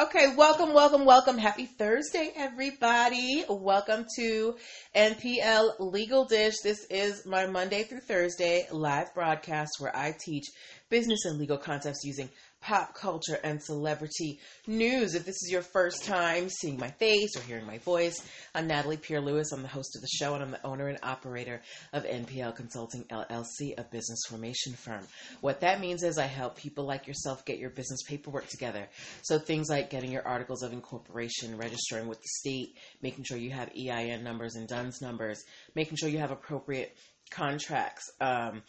Okay, welcome, welcome, welcome. Happy Thursday, everybody. Welcome to NPL Legal Dish. This is my Monday through Thursday live broadcast where I teach business and legal concepts using pop culture and celebrity news. If this is your first time seeing my face or hearing my voice, I'm Natalie Pierre Lewis. I'm the host of the show and I'm the owner and operator of NPL Consulting LLC, a business formation firm. What that means is I help people like yourself get your business paperwork together. So things like getting your articles of incorporation, registering with the state, making sure you have EIN numbers and DUNS numbers, making sure you have appropriate contracts, um,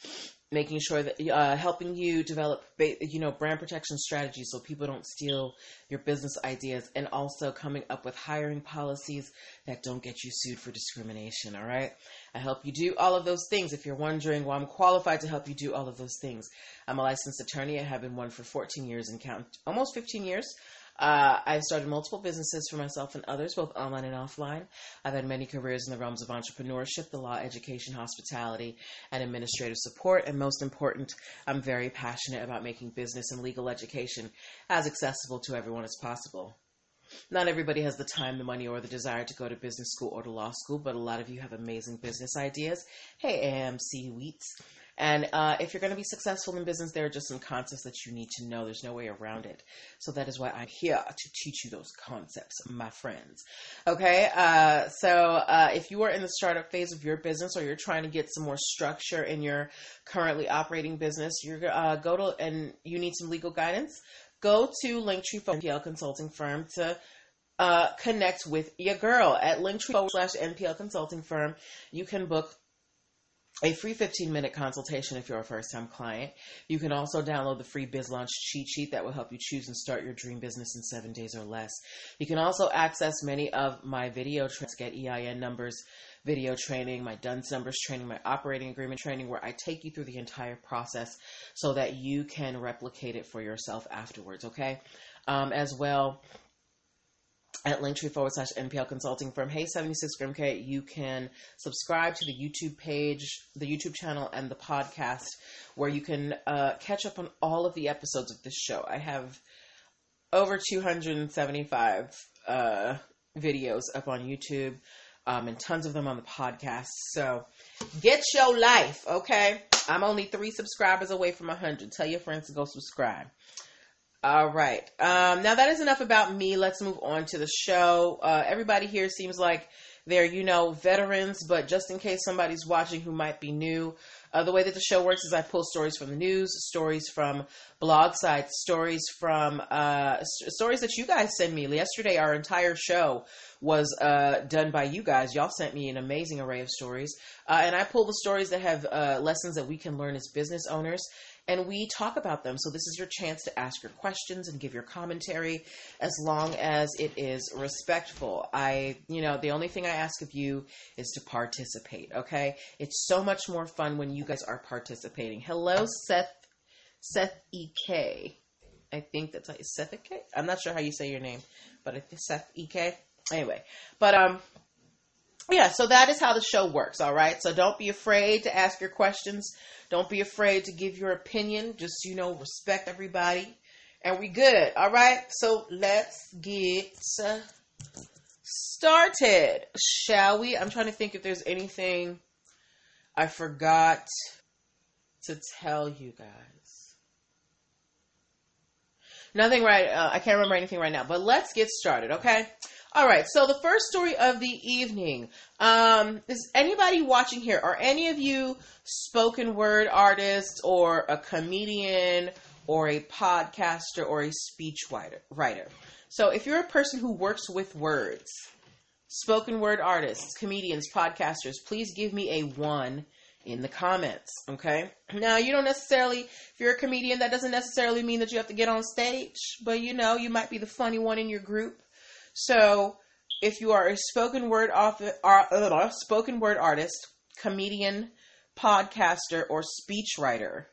making sure that uh, helping you develop you know brand protection strategies so people don't steal your business ideas and also coming up with hiring policies that don't get you sued for discrimination all right? I help you do all of those things. If you're wondering well i'm qualified to help you do all of those things. I'm a licensed attorney. I have been one for 14 years and count almost 15 years uh, I've started multiple businesses for myself and others, both online and offline. I've had many careers in the realms of entrepreneurship, the law, education, hospitality, and administrative support. And most important, I'm very passionate about making business and legal education as accessible to everyone as possible. Not everybody has the time, the money, or the desire to go to business school or to law school, but a lot of you have amazing business ideas. Hey, AMC Wheats. And uh, if you're going to be successful in business, there are just some concepts that you need to know. There's no way around it. So that is why I'm here to teach you those concepts, my friends. Okay. Uh, so uh, if you are in the startup phase of your business or you're trying to get some more structure in your currently operating business, you're uh, go to and you need some legal guidance. Go to Linktree for NPL Consulting Firm to uh, connect with your girl at linktree forward slash NPL Consulting Firm. You can book a free 15 minute consultation if you're a first time client. You can also download the free Biz Launch cheat sheet that will help you choose and start your dream business in seven days or less. You can also access many of my video trainings, get EIN numbers, video training, my DUNS numbers training, my operating agreement training, where I take you through the entire process so that you can replicate it for yourself afterwards, okay? Um, as well, at linktree forward slash NPL consulting firm. Hey, 76 Grimke, you can subscribe to the YouTube page, the YouTube channel, and the podcast where you can uh, catch up on all of the episodes of this show. I have over 275 uh, videos up on YouTube um, and tons of them on the podcast. So get your life, okay? I'm only three subscribers away from 100. Tell your friends to go subscribe. All right. Um, now that is enough about me. Let's move on to the show. Uh, everybody here seems like they're, you know, veterans, but just in case somebody's watching who might be new, uh, the way that the show works is I pull stories from the news, stories from blog sites, stories from uh, st- stories that you guys send me. Yesterday, our entire show was uh, done by you guys. Y'all sent me an amazing array of stories, uh, and I pull the stories that have uh, lessons that we can learn as business owners and we talk about them. So this is your chance to ask your questions and give your commentary as long as it is respectful. I, you know, the only thing I ask of you is to participate, okay? It's so much more fun when you guys are participating. Hello, Seth, Seth EK. I think that's you, Seth EK? I'm not sure how you say your name, but it's Seth EK. Anyway, but, um, yeah, so that is how the show works, all right? So don't be afraid to ask your questions. Don't be afraid to give your opinion. Just, you know, respect everybody. And we good, all right? So let's get started, shall we? I'm trying to think if there's anything I forgot to tell you guys. Nothing right. Uh, I can't remember anything right now, but let's get started, okay? All right. So the first story of the evening. Um, is anybody watching here? Are any of you spoken word artists or a comedian or a podcaster or a speech writer? So if you're a person who works with words, spoken word artists, comedians, podcasters, please give me a one in the comments. Okay. Now, you don't necessarily, if you're a comedian, that doesn't necessarily mean that you have to get on stage, but you know, you might be the funny one in your group. So, if you are a spoken word author, uh, spoken word artist, comedian, podcaster, or speechwriter,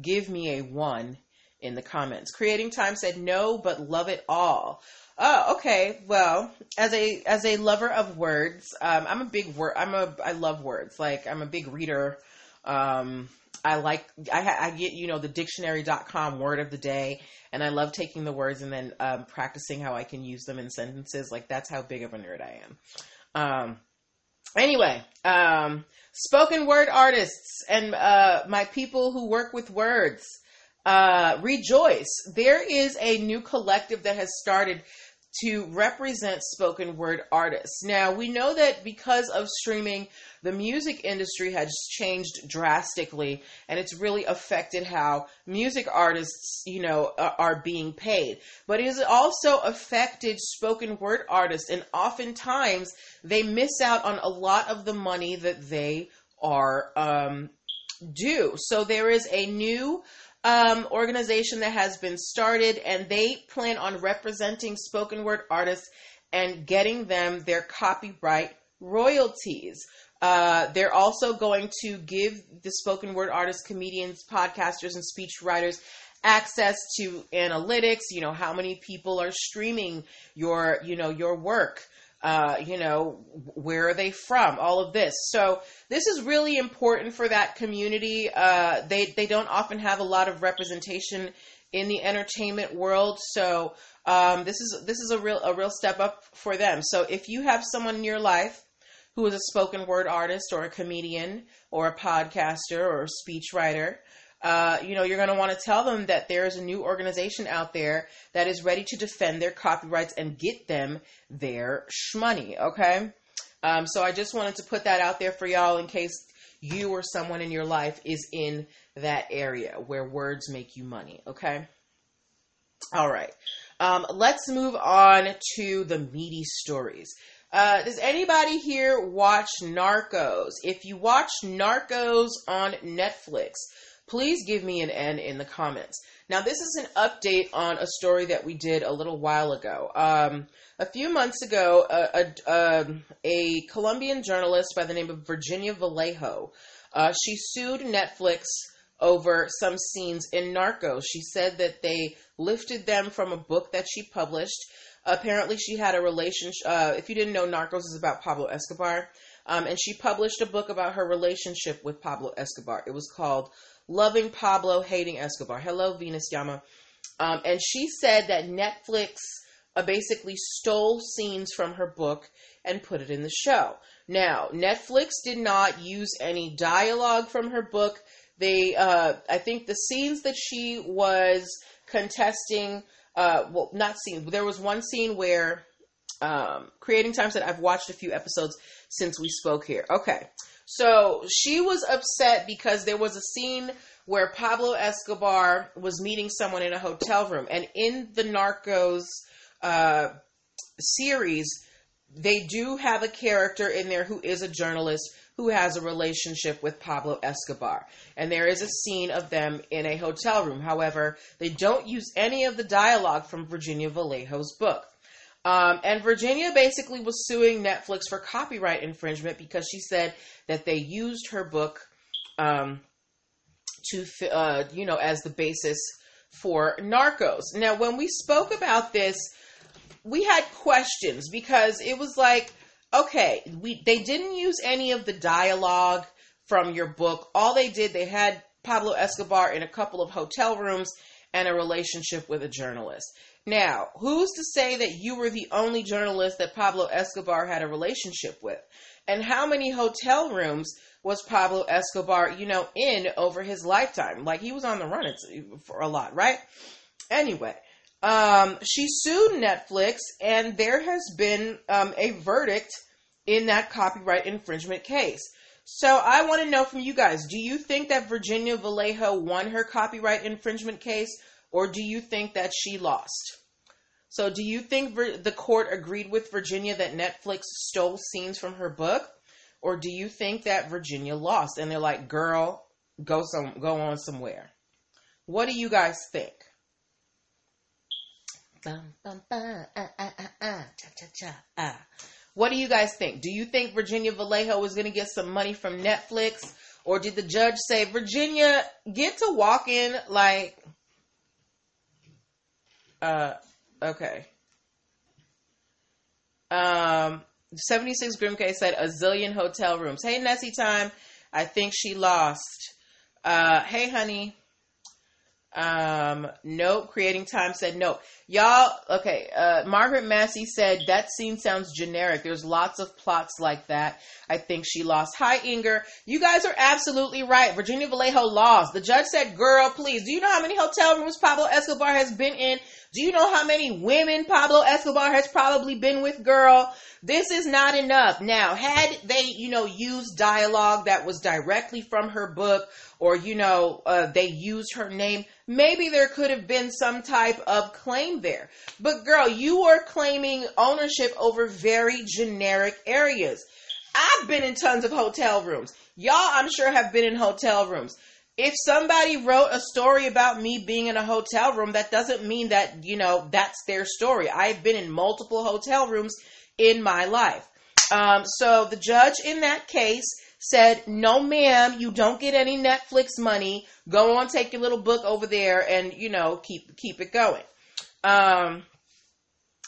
give me a one in the comments. Creating Time said no, but love it all. Oh, okay. Well, as a as a lover of words, um, I'm a big word. I'm a I love words. Like I'm a big reader. Um, I like I, I get you know the dictionary.com word of the day and I love taking the words and then um, practicing how I can use them in sentences. Like that's how big of a nerd I am. Um, anyway, um, spoken word artists and uh, my people who work with words, uh, rejoice. There is a new collective that has started to represent spoken word artists. Now, we know that because of streaming, the music industry has changed drastically and it's really affected how music artists, you know, are being paid. But it has also affected spoken word artists and oftentimes they miss out on a lot of the money that they are um, due. So there is a new um, organization that has been started, and they plan on representing spoken word artists and getting them their copyright royalties. Uh, they're also going to give the spoken word artists, comedians, podcasters, and speech writers access to analytics. You know how many people are streaming your, you know, your work uh, you know, where are they from? All of this. So this is really important for that community. Uh, they they don't often have a lot of representation in the entertainment world, so um, this is this is a real a real step up for them. So if you have someone in your life who is a spoken word artist or a comedian or a podcaster or a speech writer, uh, you know, you're going to want to tell them that there is a new organization out there that is ready to defend their copyrights and get them their shmoney. Okay. Um, so I just wanted to put that out there for y'all in case you or someone in your life is in that area where words make you money. Okay. All right. Um, let's move on to the meaty stories. Uh, does anybody here watch Narcos? If you watch Narcos on Netflix, please give me an N in the comments. Now, this is an update on a story that we did a little while ago. Um, a few months ago, a, a, um, a, Colombian journalist by the name of Virginia Vallejo, uh, she sued Netflix over some scenes in Narcos. She said that they lifted them from a book that she published. Apparently, she had a relationship. Uh, if you didn't know, Narcos is about Pablo Escobar. Um, and she published a book about her relationship with Pablo Escobar. It was called loving Pablo, hating Escobar. Hello, Venus Yama. Um, and she said that Netflix uh, basically stole scenes from her book and put it in the show. Now, Netflix did not use any dialogue from her book. They, uh, I think the scenes that she was contesting, uh, well, not scenes, there was one scene where um, Creating Time said, I've watched a few episodes since we spoke here. Okay. So she was upset because there was a scene where Pablo Escobar was meeting someone in a hotel room. And in the Narcos uh, series, they do have a character in there who is a journalist who has a relationship with Pablo Escobar. And there is a scene of them in a hotel room. However, they don't use any of the dialogue from Virginia Vallejo's book. Um, and Virginia basically was suing Netflix for copyright infringement because she said that they used her book um, to, uh, you know, as the basis for Narcos. Now, when we spoke about this, we had questions because it was like, okay, we they didn't use any of the dialogue from your book. All they did, they had Pablo Escobar in a couple of hotel rooms and a relationship with a journalist. Now, who's to say that you were the only journalist that Pablo Escobar had a relationship with? And how many hotel rooms was Pablo Escobar, you know, in over his lifetime? Like he was on the run for a lot, right? Anyway, um, she sued Netflix, and there has been um, a verdict in that copyright infringement case. So I want to know from you guys: Do you think that Virginia Vallejo won her copyright infringement case, or do you think that she lost? So, do you think the court agreed with Virginia that Netflix stole scenes from her book, or do you think that Virginia lost and they're like, "Girl, go some, go on somewhere"? What do you guys think? What do you guys think? Do you think Virginia Vallejo was going to get some money from Netflix, or did the judge say, "Virginia, get to walking like"? Uh, okay. Um, 76 Grimke said a zillion hotel rooms. Hey, Nessie time. I think she lost. Uh, hey, honey. Um, nope. Creating time said nope. Y'all, okay. Uh, Margaret Massey said that scene sounds generic. There's lots of plots like that. I think she lost. Hi, Inger. You guys are absolutely right. Virginia Vallejo lost. The judge said, "Girl, please. Do you know how many hotel rooms Pablo Escobar has been in? Do you know how many women Pablo Escobar has probably been with, girl? This is not enough. Now, had they, you know, used dialogue that was directly from her book, or you know, uh, they used her name, maybe there could have been some type of claim there. But girl, you are claiming ownership over very generic areas. I've been in tons of hotel rooms. Y'all, I'm sure, have been in hotel rooms if somebody wrote a story about me being in a hotel room, that doesn't mean that, you know, that's their story. I've been in multiple hotel rooms in my life. Um, so the judge in that case said, no, ma'am, you don't get any Netflix money. Go on, take your little book over there and, you know, keep, keep it going. Um,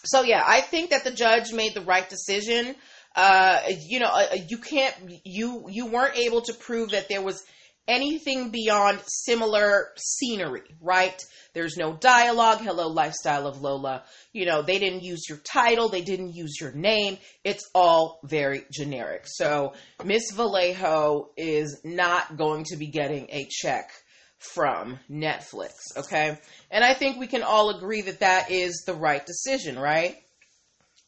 so yeah, I think that the judge made the right decision. Uh, you know, uh, you can't, you, you weren't able to prove that there was anything beyond similar scenery, right? There's no dialogue. Hello, lifestyle of Lola. You know, they didn't use your title, they didn't use your name. It's all very generic. So, Miss Vallejo is not going to be getting a check from Netflix, okay? And I think we can all agree that that is the right decision, right?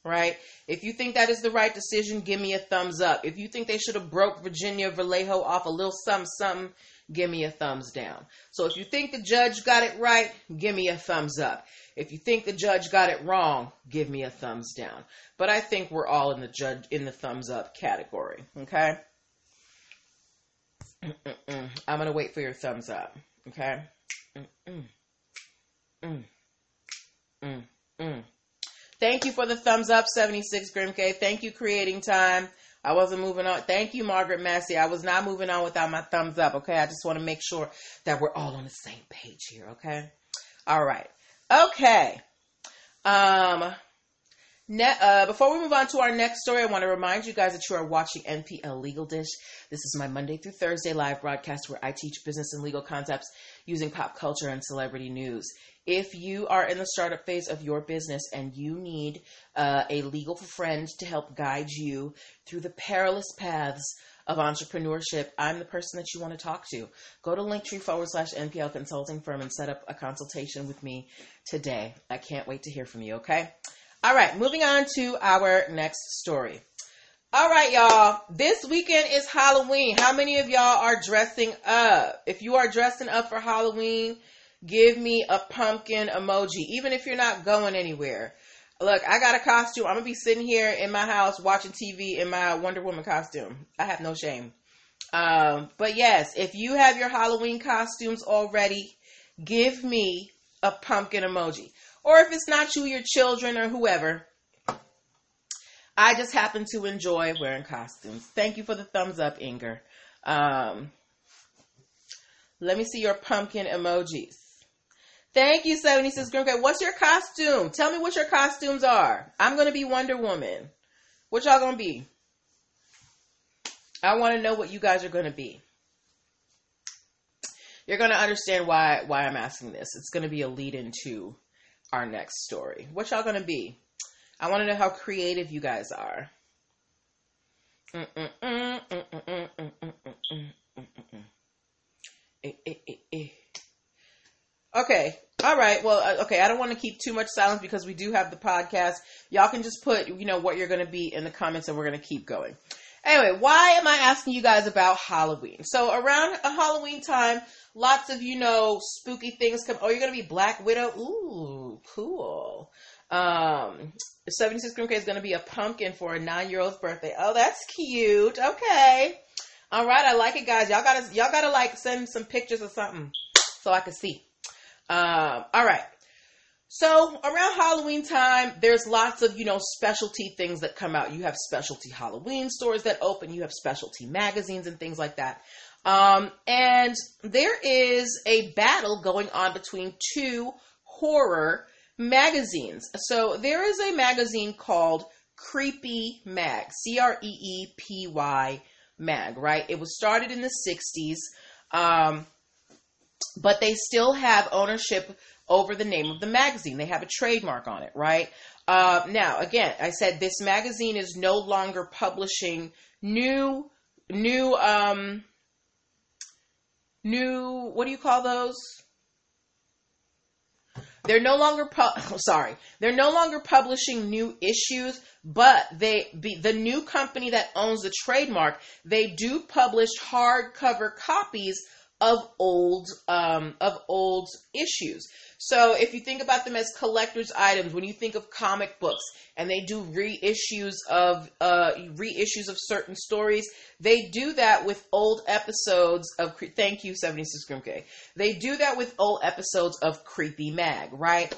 Right? If you think that is the right decision, give me a thumbs up. If you think they should have broke Virginia Vallejo off a little something, something, give me a thumbs down. So if you think the judge got it right, give me a thumbs up. If you think the judge got it wrong, give me a thumbs down. But I think we're all in the judge in the thumbs up category. Okay. Mm-mm-mm. I'm gonna wait for your thumbs up. Okay. Mm-mm. Mm-mm. Thank you for the thumbs up, 76 Grimke. Thank you, creating time. I wasn't moving on. Thank you, Margaret Massey. I was not moving on without my thumbs up. Okay. I just want to make sure that we're all on the same page here. Okay. All right. Okay. Um, Ne- uh, before we move on to our next story, I want to remind you guys that you are watching NPL Legal Dish. This is my Monday through Thursday live broadcast where I teach business and legal concepts using pop culture and celebrity news. If you are in the startup phase of your business and you need uh, a legal friend to help guide you through the perilous paths of entrepreneurship, I'm the person that you want to talk to. Go to linktree forward slash NPL consulting firm and set up a consultation with me today. I can't wait to hear from you, okay? All right, moving on to our next story. All right, y'all. This weekend is Halloween. How many of y'all are dressing up? If you are dressing up for Halloween, give me a pumpkin emoji, even if you're not going anywhere. Look, I got a costume. I'm gonna be sitting here in my house watching TV in my Wonder Woman costume. I have no shame. Um, but yes, if you have your Halloween costumes already, give me a pumpkin emoji. Or if it's not you, your children or whoever. I just happen to enjoy wearing costumes. Thank you for the thumbs up, Inger. Um, let me see your pumpkin emojis. Thank you, 76 Grimke, What's your costume? Tell me what your costumes are. I'm going to be Wonder Woman. What y'all going to be? I want to know what you guys are going to be. You're going to understand why why I'm asking this. It's going to be a lead into our next story. What y'all going to be? I want to know how creative you guys are. Okay. All right. Well, uh, okay. I don't want to keep too much silence because we do have the podcast. Y'all can just put, you know, what you're going to be in the comments and we're going to keep going. Anyway, why am I asking you guys about Halloween? So around a Halloween time, lots of, you know, spooky things come. Oh, you're going to be Black Widow? Ooh, cool. Um, 76 Grimke is going to be a pumpkin for a nine year old's birthday. Oh, that's cute. Okay. All right. I like it, guys. Y'all gotta, y'all gotta like send some pictures or something so I can see. Um, all right. So around Halloween time, there's lots of, you know, specialty things that come out. You have specialty Halloween stores that open, you have specialty magazines and things like that. Um, and there is a battle going on between two horror magazines. So there is a magazine called Creepy Mag, C R E E P Y Mag, right? It was started in the 60s. Um, but they still have ownership over the name of the magazine. They have a trademark on it, right? Uh, now, again, I said this magazine is no longer publishing new, new, um, new. What do you call those? They're no longer pu- oh, sorry. They're no longer publishing new issues, but they be, the new company that owns the trademark, they do publish hardcover copies of old um, of old issues. So if you think about them as collector's items, when you think of comic books and they do reissues of uh, reissues of certain stories, they do that with old episodes of. Thank you, seventy six Grimke. They do that with old episodes of Creepy Mag, right?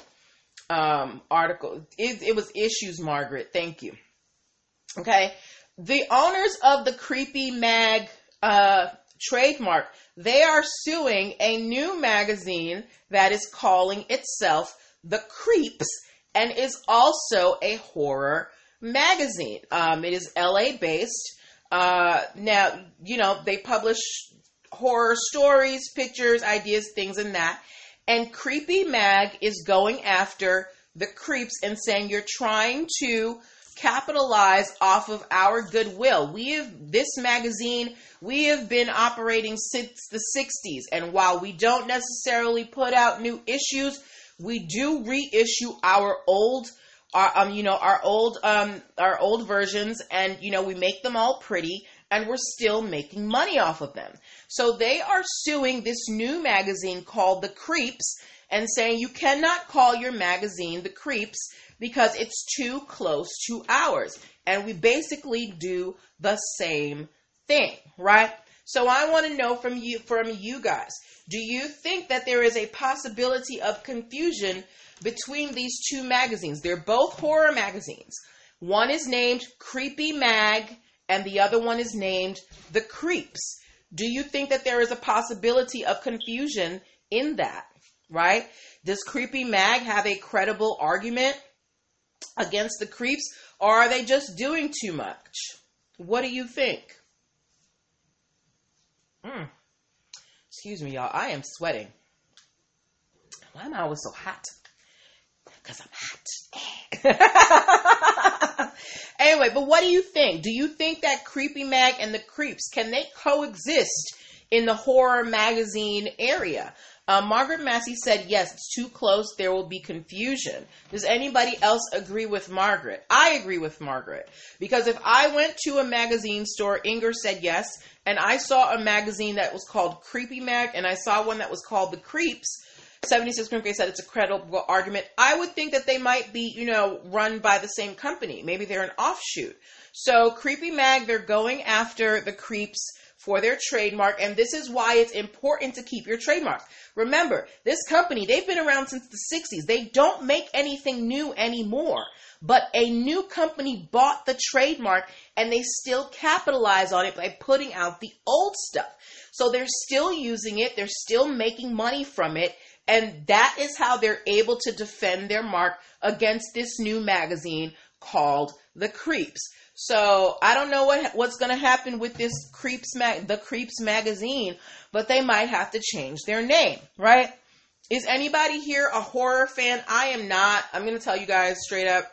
Um, article. It, it was issues, Margaret. Thank you. Okay, the owners of the Creepy Mag uh, trademark they are suing a new magazine that is calling itself The Creeps and is also a horror magazine. Um, it is LA based. Uh, now, you know, they publish horror stories, pictures, ideas, things, and that. And Creepy Mag is going after the creeps and saying you're trying to capitalize off of our goodwill. We have this magazine, we have been operating since the 60s, and while we don't necessarily put out new issues, we do reissue our old our um you know our old um our old versions and you know we make them all pretty and we're still making money off of them. So they are suing this new magazine called The Creeps and saying you cannot call your magazine The Creeps because it's too close to ours. And we basically do the same thing, right? So I want to know from you from you guys. Do you think that there is a possibility of confusion between these two magazines? They're both horror magazines. One is named Creepy Mag and the other one is named The Creeps. Do you think that there is a possibility of confusion in that? Right? Does Creepy Mag have a credible argument against the creeps, or are they just doing too much? What do you think? Mm. Excuse me, y'all. I am sweating. Why am I always so hot? Because I'm hot. anyway, but what do you think? Do you think that Creepy Mag and the Creeps can they coexist in the horror magazine area? Uh, Margaret Massey said, yes, it's too close. There will be confusion. Does anybody else agree with Margaret? I agree with Margaret. Because if I went to a magazine store, Inger said yes, and I saw a magazine that was called Creepy Mag, and I saw one that was called The Creeps, 76 Grimke said it's a credible argument. I would think that they might be, you know, run by the same company. Maybe they're an offshoot. So Creepy Mag, they're going after the creeps for their trademark, and this is why it's important to keep your trademark. Remember, this company, they've been around since the 60s. They don't make anything new anymore. But a new company bought the trademark and they still capitalize on it by putting out the old stuff. So they're still using it, they're still making money from it, and that is how they're able to defend their mark against this new magazine called The Creeps. So I don't know what what's going to happen with this Creeps mag, the Creeps magazine, but they might have to change their name, right? Is anybody here a horror fan? I am not. I'm going to tell you guys straight up.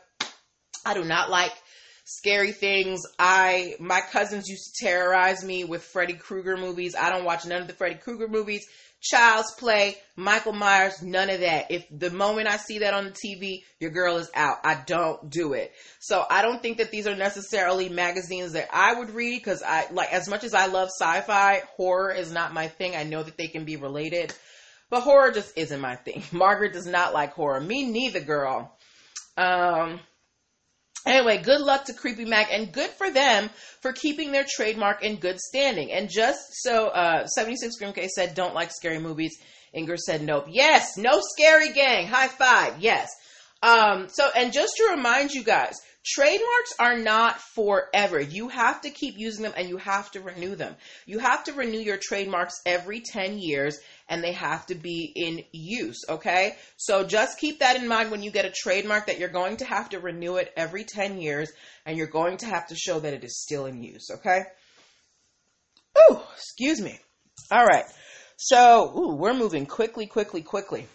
I do not like scary things. I my cousins used to terrorize me with Freddy Krueger movies. I don't watch none of the Freddy Krueger movies. Child's Play, Michael Myers, none of that. If the moment I see that on the TV, your girl is out. I don't do it. So I don't think that these are necessarily magazines that I would read because I like as much as I love sci-fi, horror is not my thing. I know that they can be related, but horror just isn't my thing. Margaret does not like horror. Me neither, girl. Um, Anyway, good luck to Creepy Mag and good for them for keeping their trademark in good standing. And just so uh, 76 Grimke said, don't like scary movies. Inger said, nope. Yes, no scary gang. High five. Yes. Um, so, and just to remind you guys, trademarks are not forever. You have to keep using them and you have to renew them. You have to renew your trademarks every 10 years and they have to be in use, okay? So just keep that in mind when you get a trademark that you're going to have to renew it every 10 years and you're going to have to show that it is still in use, okay? Oh, excuse me. All right. So, ooh, we're moving quickly, quickly, quickly.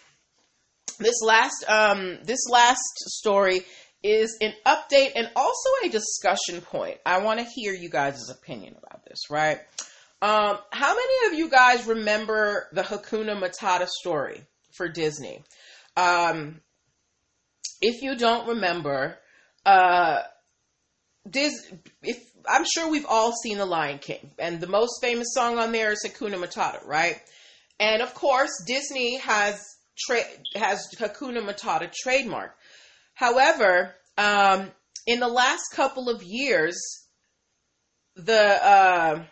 This last, um, this last story is an update and also a discussion point. I want to hear you guys' opinion about this, right? Um, how many of you guys remember the Hakuna Matata story for Disney? Um, if you don't remember, uh, Dis- if I'm sure we've all seen The Lion King, and the most famous song on there is Hakuna Matata, right? And of course, Disney has tra- has Hakuna Matata trademark. However, um, in the last couple of years, the uh,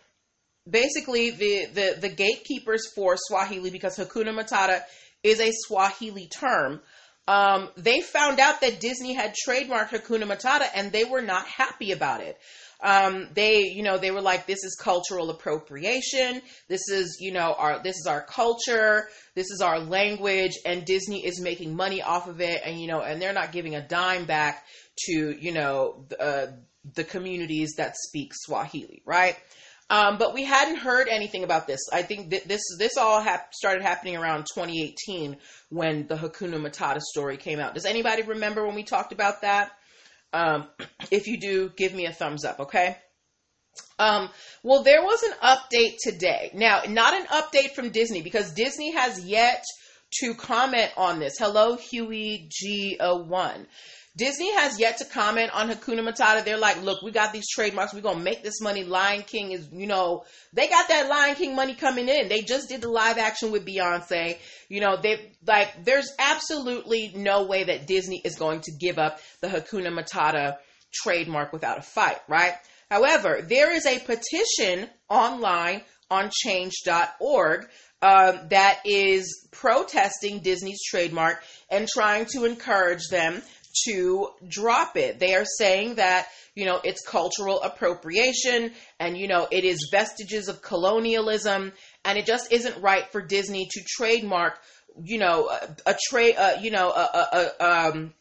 basically the, the the gatekeepers for Swahili, because Hakuna Matata is a Swahili term, um, they found out that Disney had trademarked Hakuna Matata and they were not happy about it. Um, they, you know, they were like, this is cultural appropriation. This is, you know, our, this is our culture. This is our language and Disney is making money off of it. And, you know, and they're not giving a dime back to, you know, uh, the communities that speak Swahili, right? Um, but we hadn't heard anything about this. I think that this this all hap- started happening around 2018 when the Hakuna Matata story came out. Does anybody remember when we talked about that? Um, if you do, give me a thumbs up, okay? Um, well, there was an update today. Now, not an update from Disney because Disney has yet to comment on this. Hello, Huey G01. Disney has yet to comment on Hakuna Matata. They're like, look, we got these trademarks. We're going to make this money. Lion King is, you know, they got that Lion King money coming in. They just did the live action with Beyonce. You know, they like, there's absolutely no way that Disney is going to give up the Hakuna Matata trademark without a fight, right? However, there is a petition online on change.org um, that is protesting Disney's trademark and trying to encourage them to drop it. They are saying that, you know, it's cultural appropriation and, you know, it is vestiges of colonialism and it just isn't right for Disney to trademark, you know, a, a trade, uh, you know, a, a, a, um,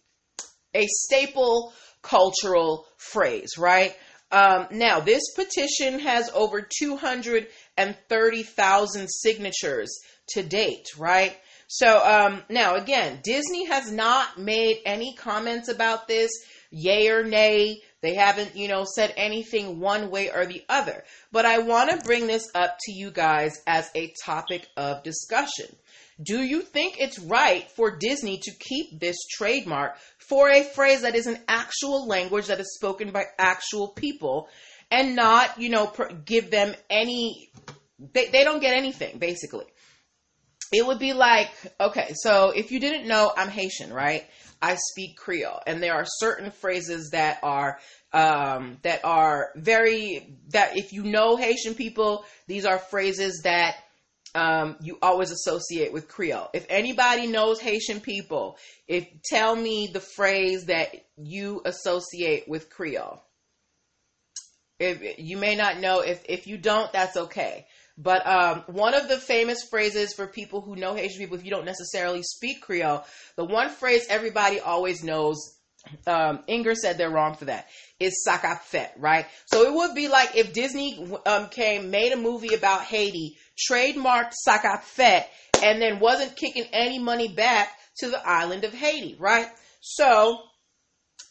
a staple cultural phrase, right? Um, now, this petition has over 230,000 signatures to date, right? So um, now again, Disney has not made any comments about this, yay or nay. They haven't, you know, said anything one way or the other. But I want to bring this up to you guys as a topic of discussion. Do you think it's right for Disney to keep this trademark for a phrase that is an actual language that is spoken by actual people and not, you know, give them any, they, they don't get anything, basically it would be like, okay, so if you didn't know, I'm Haitian, right? I speak Creole, and there are certain phrases that are um, that are very that if you know Haitian people, these are phrases that um, you always associate with Creole. If anybody knows Haitian people, if tell me the phrase that you associate with Creole. If you may not know, if if you don't, that's okay. But um, one of the famous phrases for people who know Haitian people, if you don't necessarily speak Creole, the one phrase everybody always knows, um, Inger said they're wrong for that, is sakafet, right? So it would be like if Disney um, came, made a movie about Haiti, trademarked sakafet, and then wasn't kicking any money back to the island of Haiti, right? So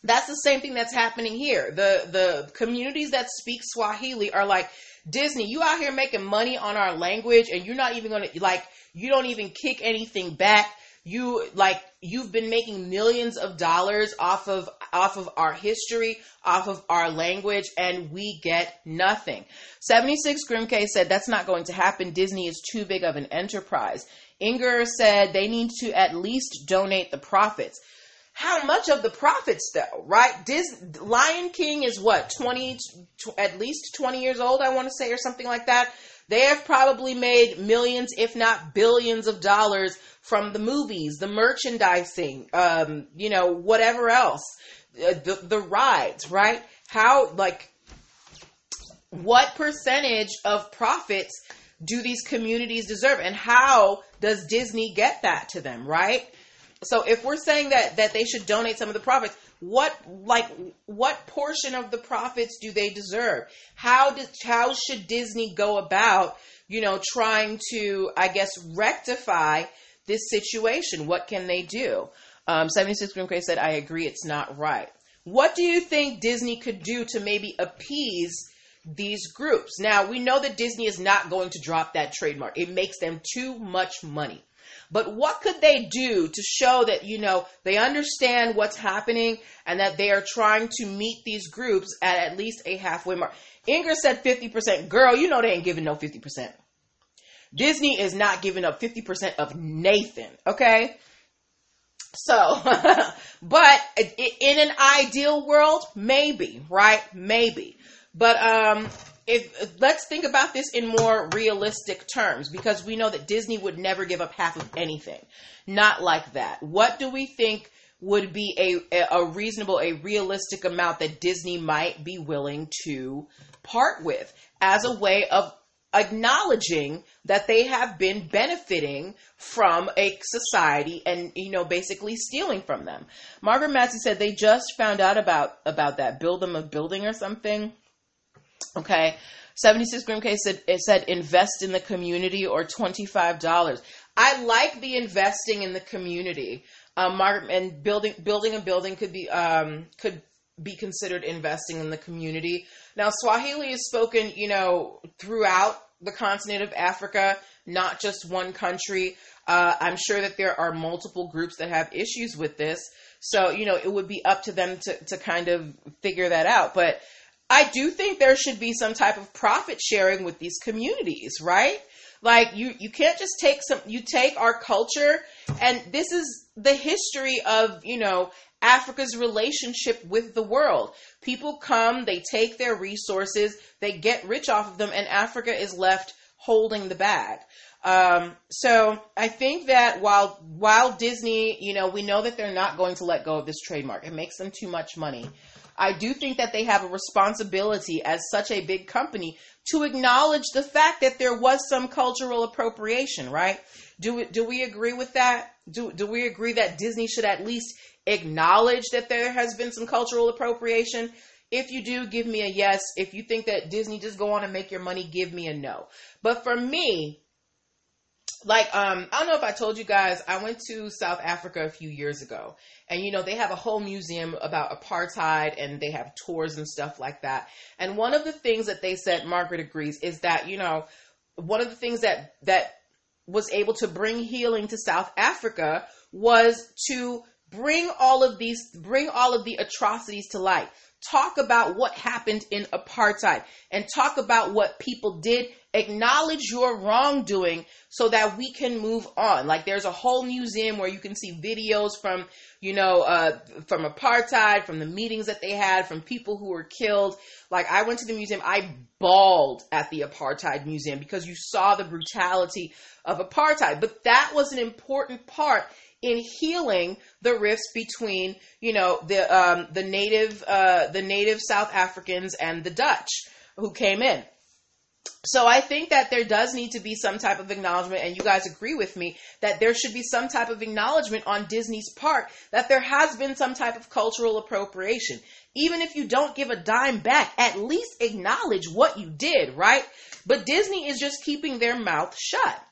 that's the same thing that's happening here. The the communities that speak Swahili are like, Disney, you out here making money on our language and you're not even going to like you don't even kick anything back. You like you've been making millions of dollars off of off of our history, off of our language and we get nothing. 76 Grimke said that's not going to happen. Disney is too big of an enterprise. Inger said they need to at least donate the profits how much of the profits though, right? Dis- Lion King is what, 20, at least 20 years old, I want to say, or something like that. They have probably made millions, if not billions of dollars from the movies, the merchandising, um, you know, whatever else, uh, the, the rides, right? How, like, what percentage of profits do these communities deserve and how does Disney get that to them, right? So if we're saying that that they should donate some of the profits, what like what portion of the profits do they deserve? How does how should Disney go about, you know, trying to I guess rectify this situation? What can they do? Um, 76 Grimke said, I agree, it's not right. What do you think Disney could do to maybe appease these groups? Now, we know that Disney is not going to drop that trademark. It makes them too much money. But what could they do to show that, you know, they understand what's happening and that they are trying to meet these groups at at least a halfway mark? Inger said 50%. Girl, you know they ain't giving no 50%. Disney is not giving up 50% of Nathan, okay? So, but in an ideal world, maybe, right? Maybe. But um if let's think about this in more realistic terms because we know that Disney would never give up half of anything. Not like that. What do we think would be a a reasonable, a realistic amount that Disney might be willing to part with as a way of acknowledging that they have been benefiting from a society and you know basically stealing from them. Margaret Massey said they just found out about about that build them a building or something. Okay. 76 Grim Case said it said invest in the community or $25. I like the investing in the community. Um, and building building a building could be um, could be considered investing in the community. Now Swahili is spoken, you know, throughout the continent of Africa, not just one country. Uh, I'm sure that there are multiple groups that have issues with this. So, you know, it would be up to them to, to kind of figure that out. But I do think there should be some type of profit sharing with these communities, right? Like you, you can't just take some, you take our culture and this is the history of, you know, Africa's relationship with the world. People come, they take their resources, they get rich off of them, and Africa is left holding the bag. Um, so I think that while while Disney, you know, we know that they're not going to let go of this trademark. It makes them too much money. I do think that they have a responsibility as such a big company to acknowledge the fact that there was some cultural appropriation, right? Do we, do we agree with that? Do do we agree that Disney should at least acknowledge that there has been some cultural appropriation? If you do, give me a yes. If you think that Disney just go on and make your money, give me a no. But for me, like um I don't know if I told you guys, I went to South Africa a few years ago. And you know, they have a whole museum about apartheid and they have tours and stuff like that. And one of the things that they said, Margaret agrees, is that, you know, one of the things that that was able to bring healing to South Africa was to bring all of these bring all of the atrocities to light talk about what happened in apartheid and talk about what people did. Acknowledge your wrongdoing so that we can move on. Like there's a whole museum where you can see videos from you know uh, from apartheid from the meetings that they had from people who were killed. Like i went to the museum. I bawled at the apartheid museum because you saw the brutality of apartheid. But that was an important part in healing the rifts between, you know, the um, the native uh, the native South Africans and the Dutch who came in. So I think that there does need to be some type of acknowledgement, and you guys agree with me that there should be some type of acknowledgement on Disney's part that there has been some type of cultural appropriation. Even if you don't give a dime back, at least acknowledge what you did, right? But Disney is just keeping their mouth shut.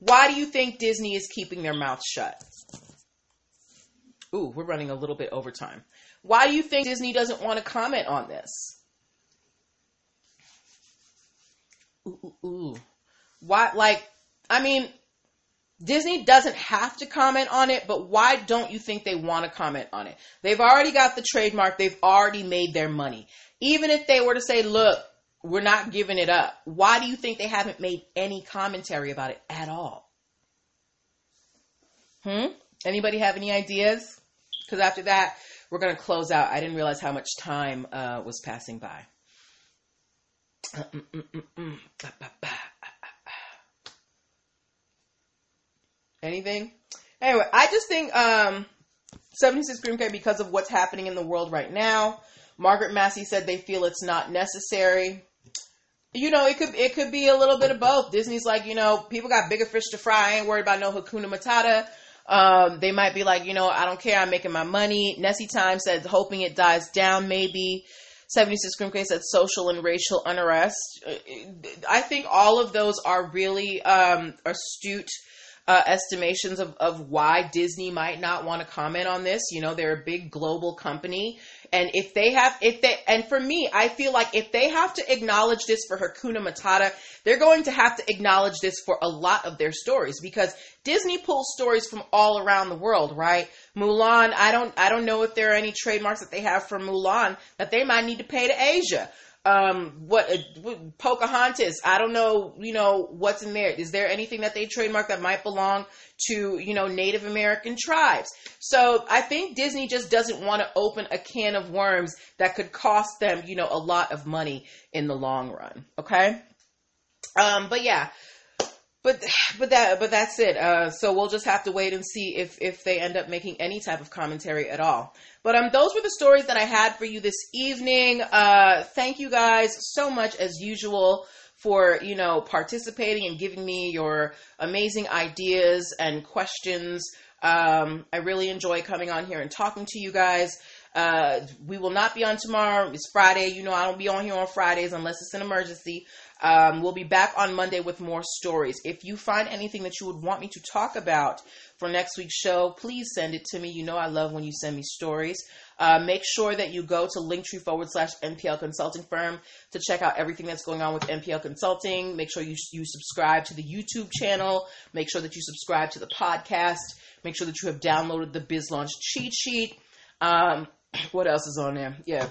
Why do you think Disney is keeping their mouth shut? Ooh, we're running a little bit over time. Why do you think Disney doesn't want to comment on this? Ooh, ooh, ooh. Why, like, I mean, Disney doesn't have to comment on it, but why don't you think they want to comment on it? They've already got the trademark, they've already made their money. Even if they were to say, look, we're not giving it up, why do you think they haven't made any commentary about it at all? Hmm? Anybody have any ideas? because after that, we're going to close out. I didn't realize how much time uh, was passing by. Anything? Anyway, I just think um, 76 Green Card because of what's happening in the world right now. Margaret Massey said they feel it's not necessary. You know, it could it could be a little bit of both. Disney's like, you know, people got bigger fish to fry. I ain't worried about no Hakuna Matata. Um, they might be like, you know, I don't care. I'm making my money. Nessie Time said, hoping it dies down, maybe. 76 Grimke said social and racial unrest. I think all of those are really um, astute uh, estimations of, of why Disney might not want to comment on this. You know, they're a big global company. And if they have, if they, and for me, I feel like if they have to acknowledge this for Hakuna Matata, they're going to have to acknowledge this for a lot of their stories because Disney pulls stories from all around the world, right? Mulan, I don't, I don't know if there are any trademarks that they have for Mulan that they might need to pay to Asia um what, uh, Pocahontas I don't know you know what's in there. Is there anything that they trademark that might belong to you know Native American tribes? So I think Disney just doesn't want to open a can of worms that could cost them you know a lot of money in the long run okay? Um but yeah but but that but that's it. Uh, so we'll just have to wait and see if if they end up making any type of commentary at all. But um, those were the stories that I had for you this evening. Uh, thank you guys so much as usual for you know participating and giving me your amazing ideas and questions. Um, I really enjoy coming on here and talking to you guys. Uh, we will not be on tomorrow. It's Friday. You know, I don't be on here on Fridays unless it's an emergency. Um, we'll be back on Monday with more stories. If you find anything that you would want me to talk about for next week's show, please send it to me. You know I love when you send me stories. Uh, make sure that you go to linktree forward slash NPL consulting firm to check out everything that's going on with NPL consulting. Make sure you, you subscribe to the YouTube channel. Make sure that you subscribe to the podcast. Make sure that you have downloaded the Biz Launch cheat sheet. Um, what else is on there? Yeah.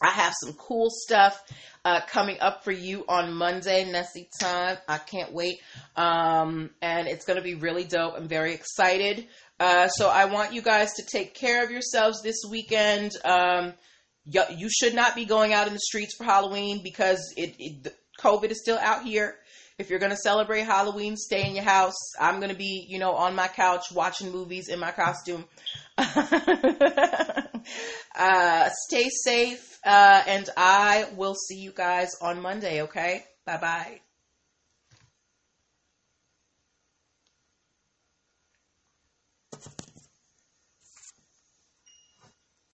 I have some cool stuff uh, coming up for you on Monday, Nessie time. I can't wait. Um, and it's going to be really dope. I'm very excited. Uh, so I want you guys to take care of yourselves this weekend. Um, you, you, should not be going out in the streets for Halloween because it, it COVID is still out here. If you're going to celebrate Halloween, stay in your house. I'm going to be, you know, on my couch watching movies in my costume. uh, stay safe, uh, and I will see you guys on Monday, okay? Bye bye.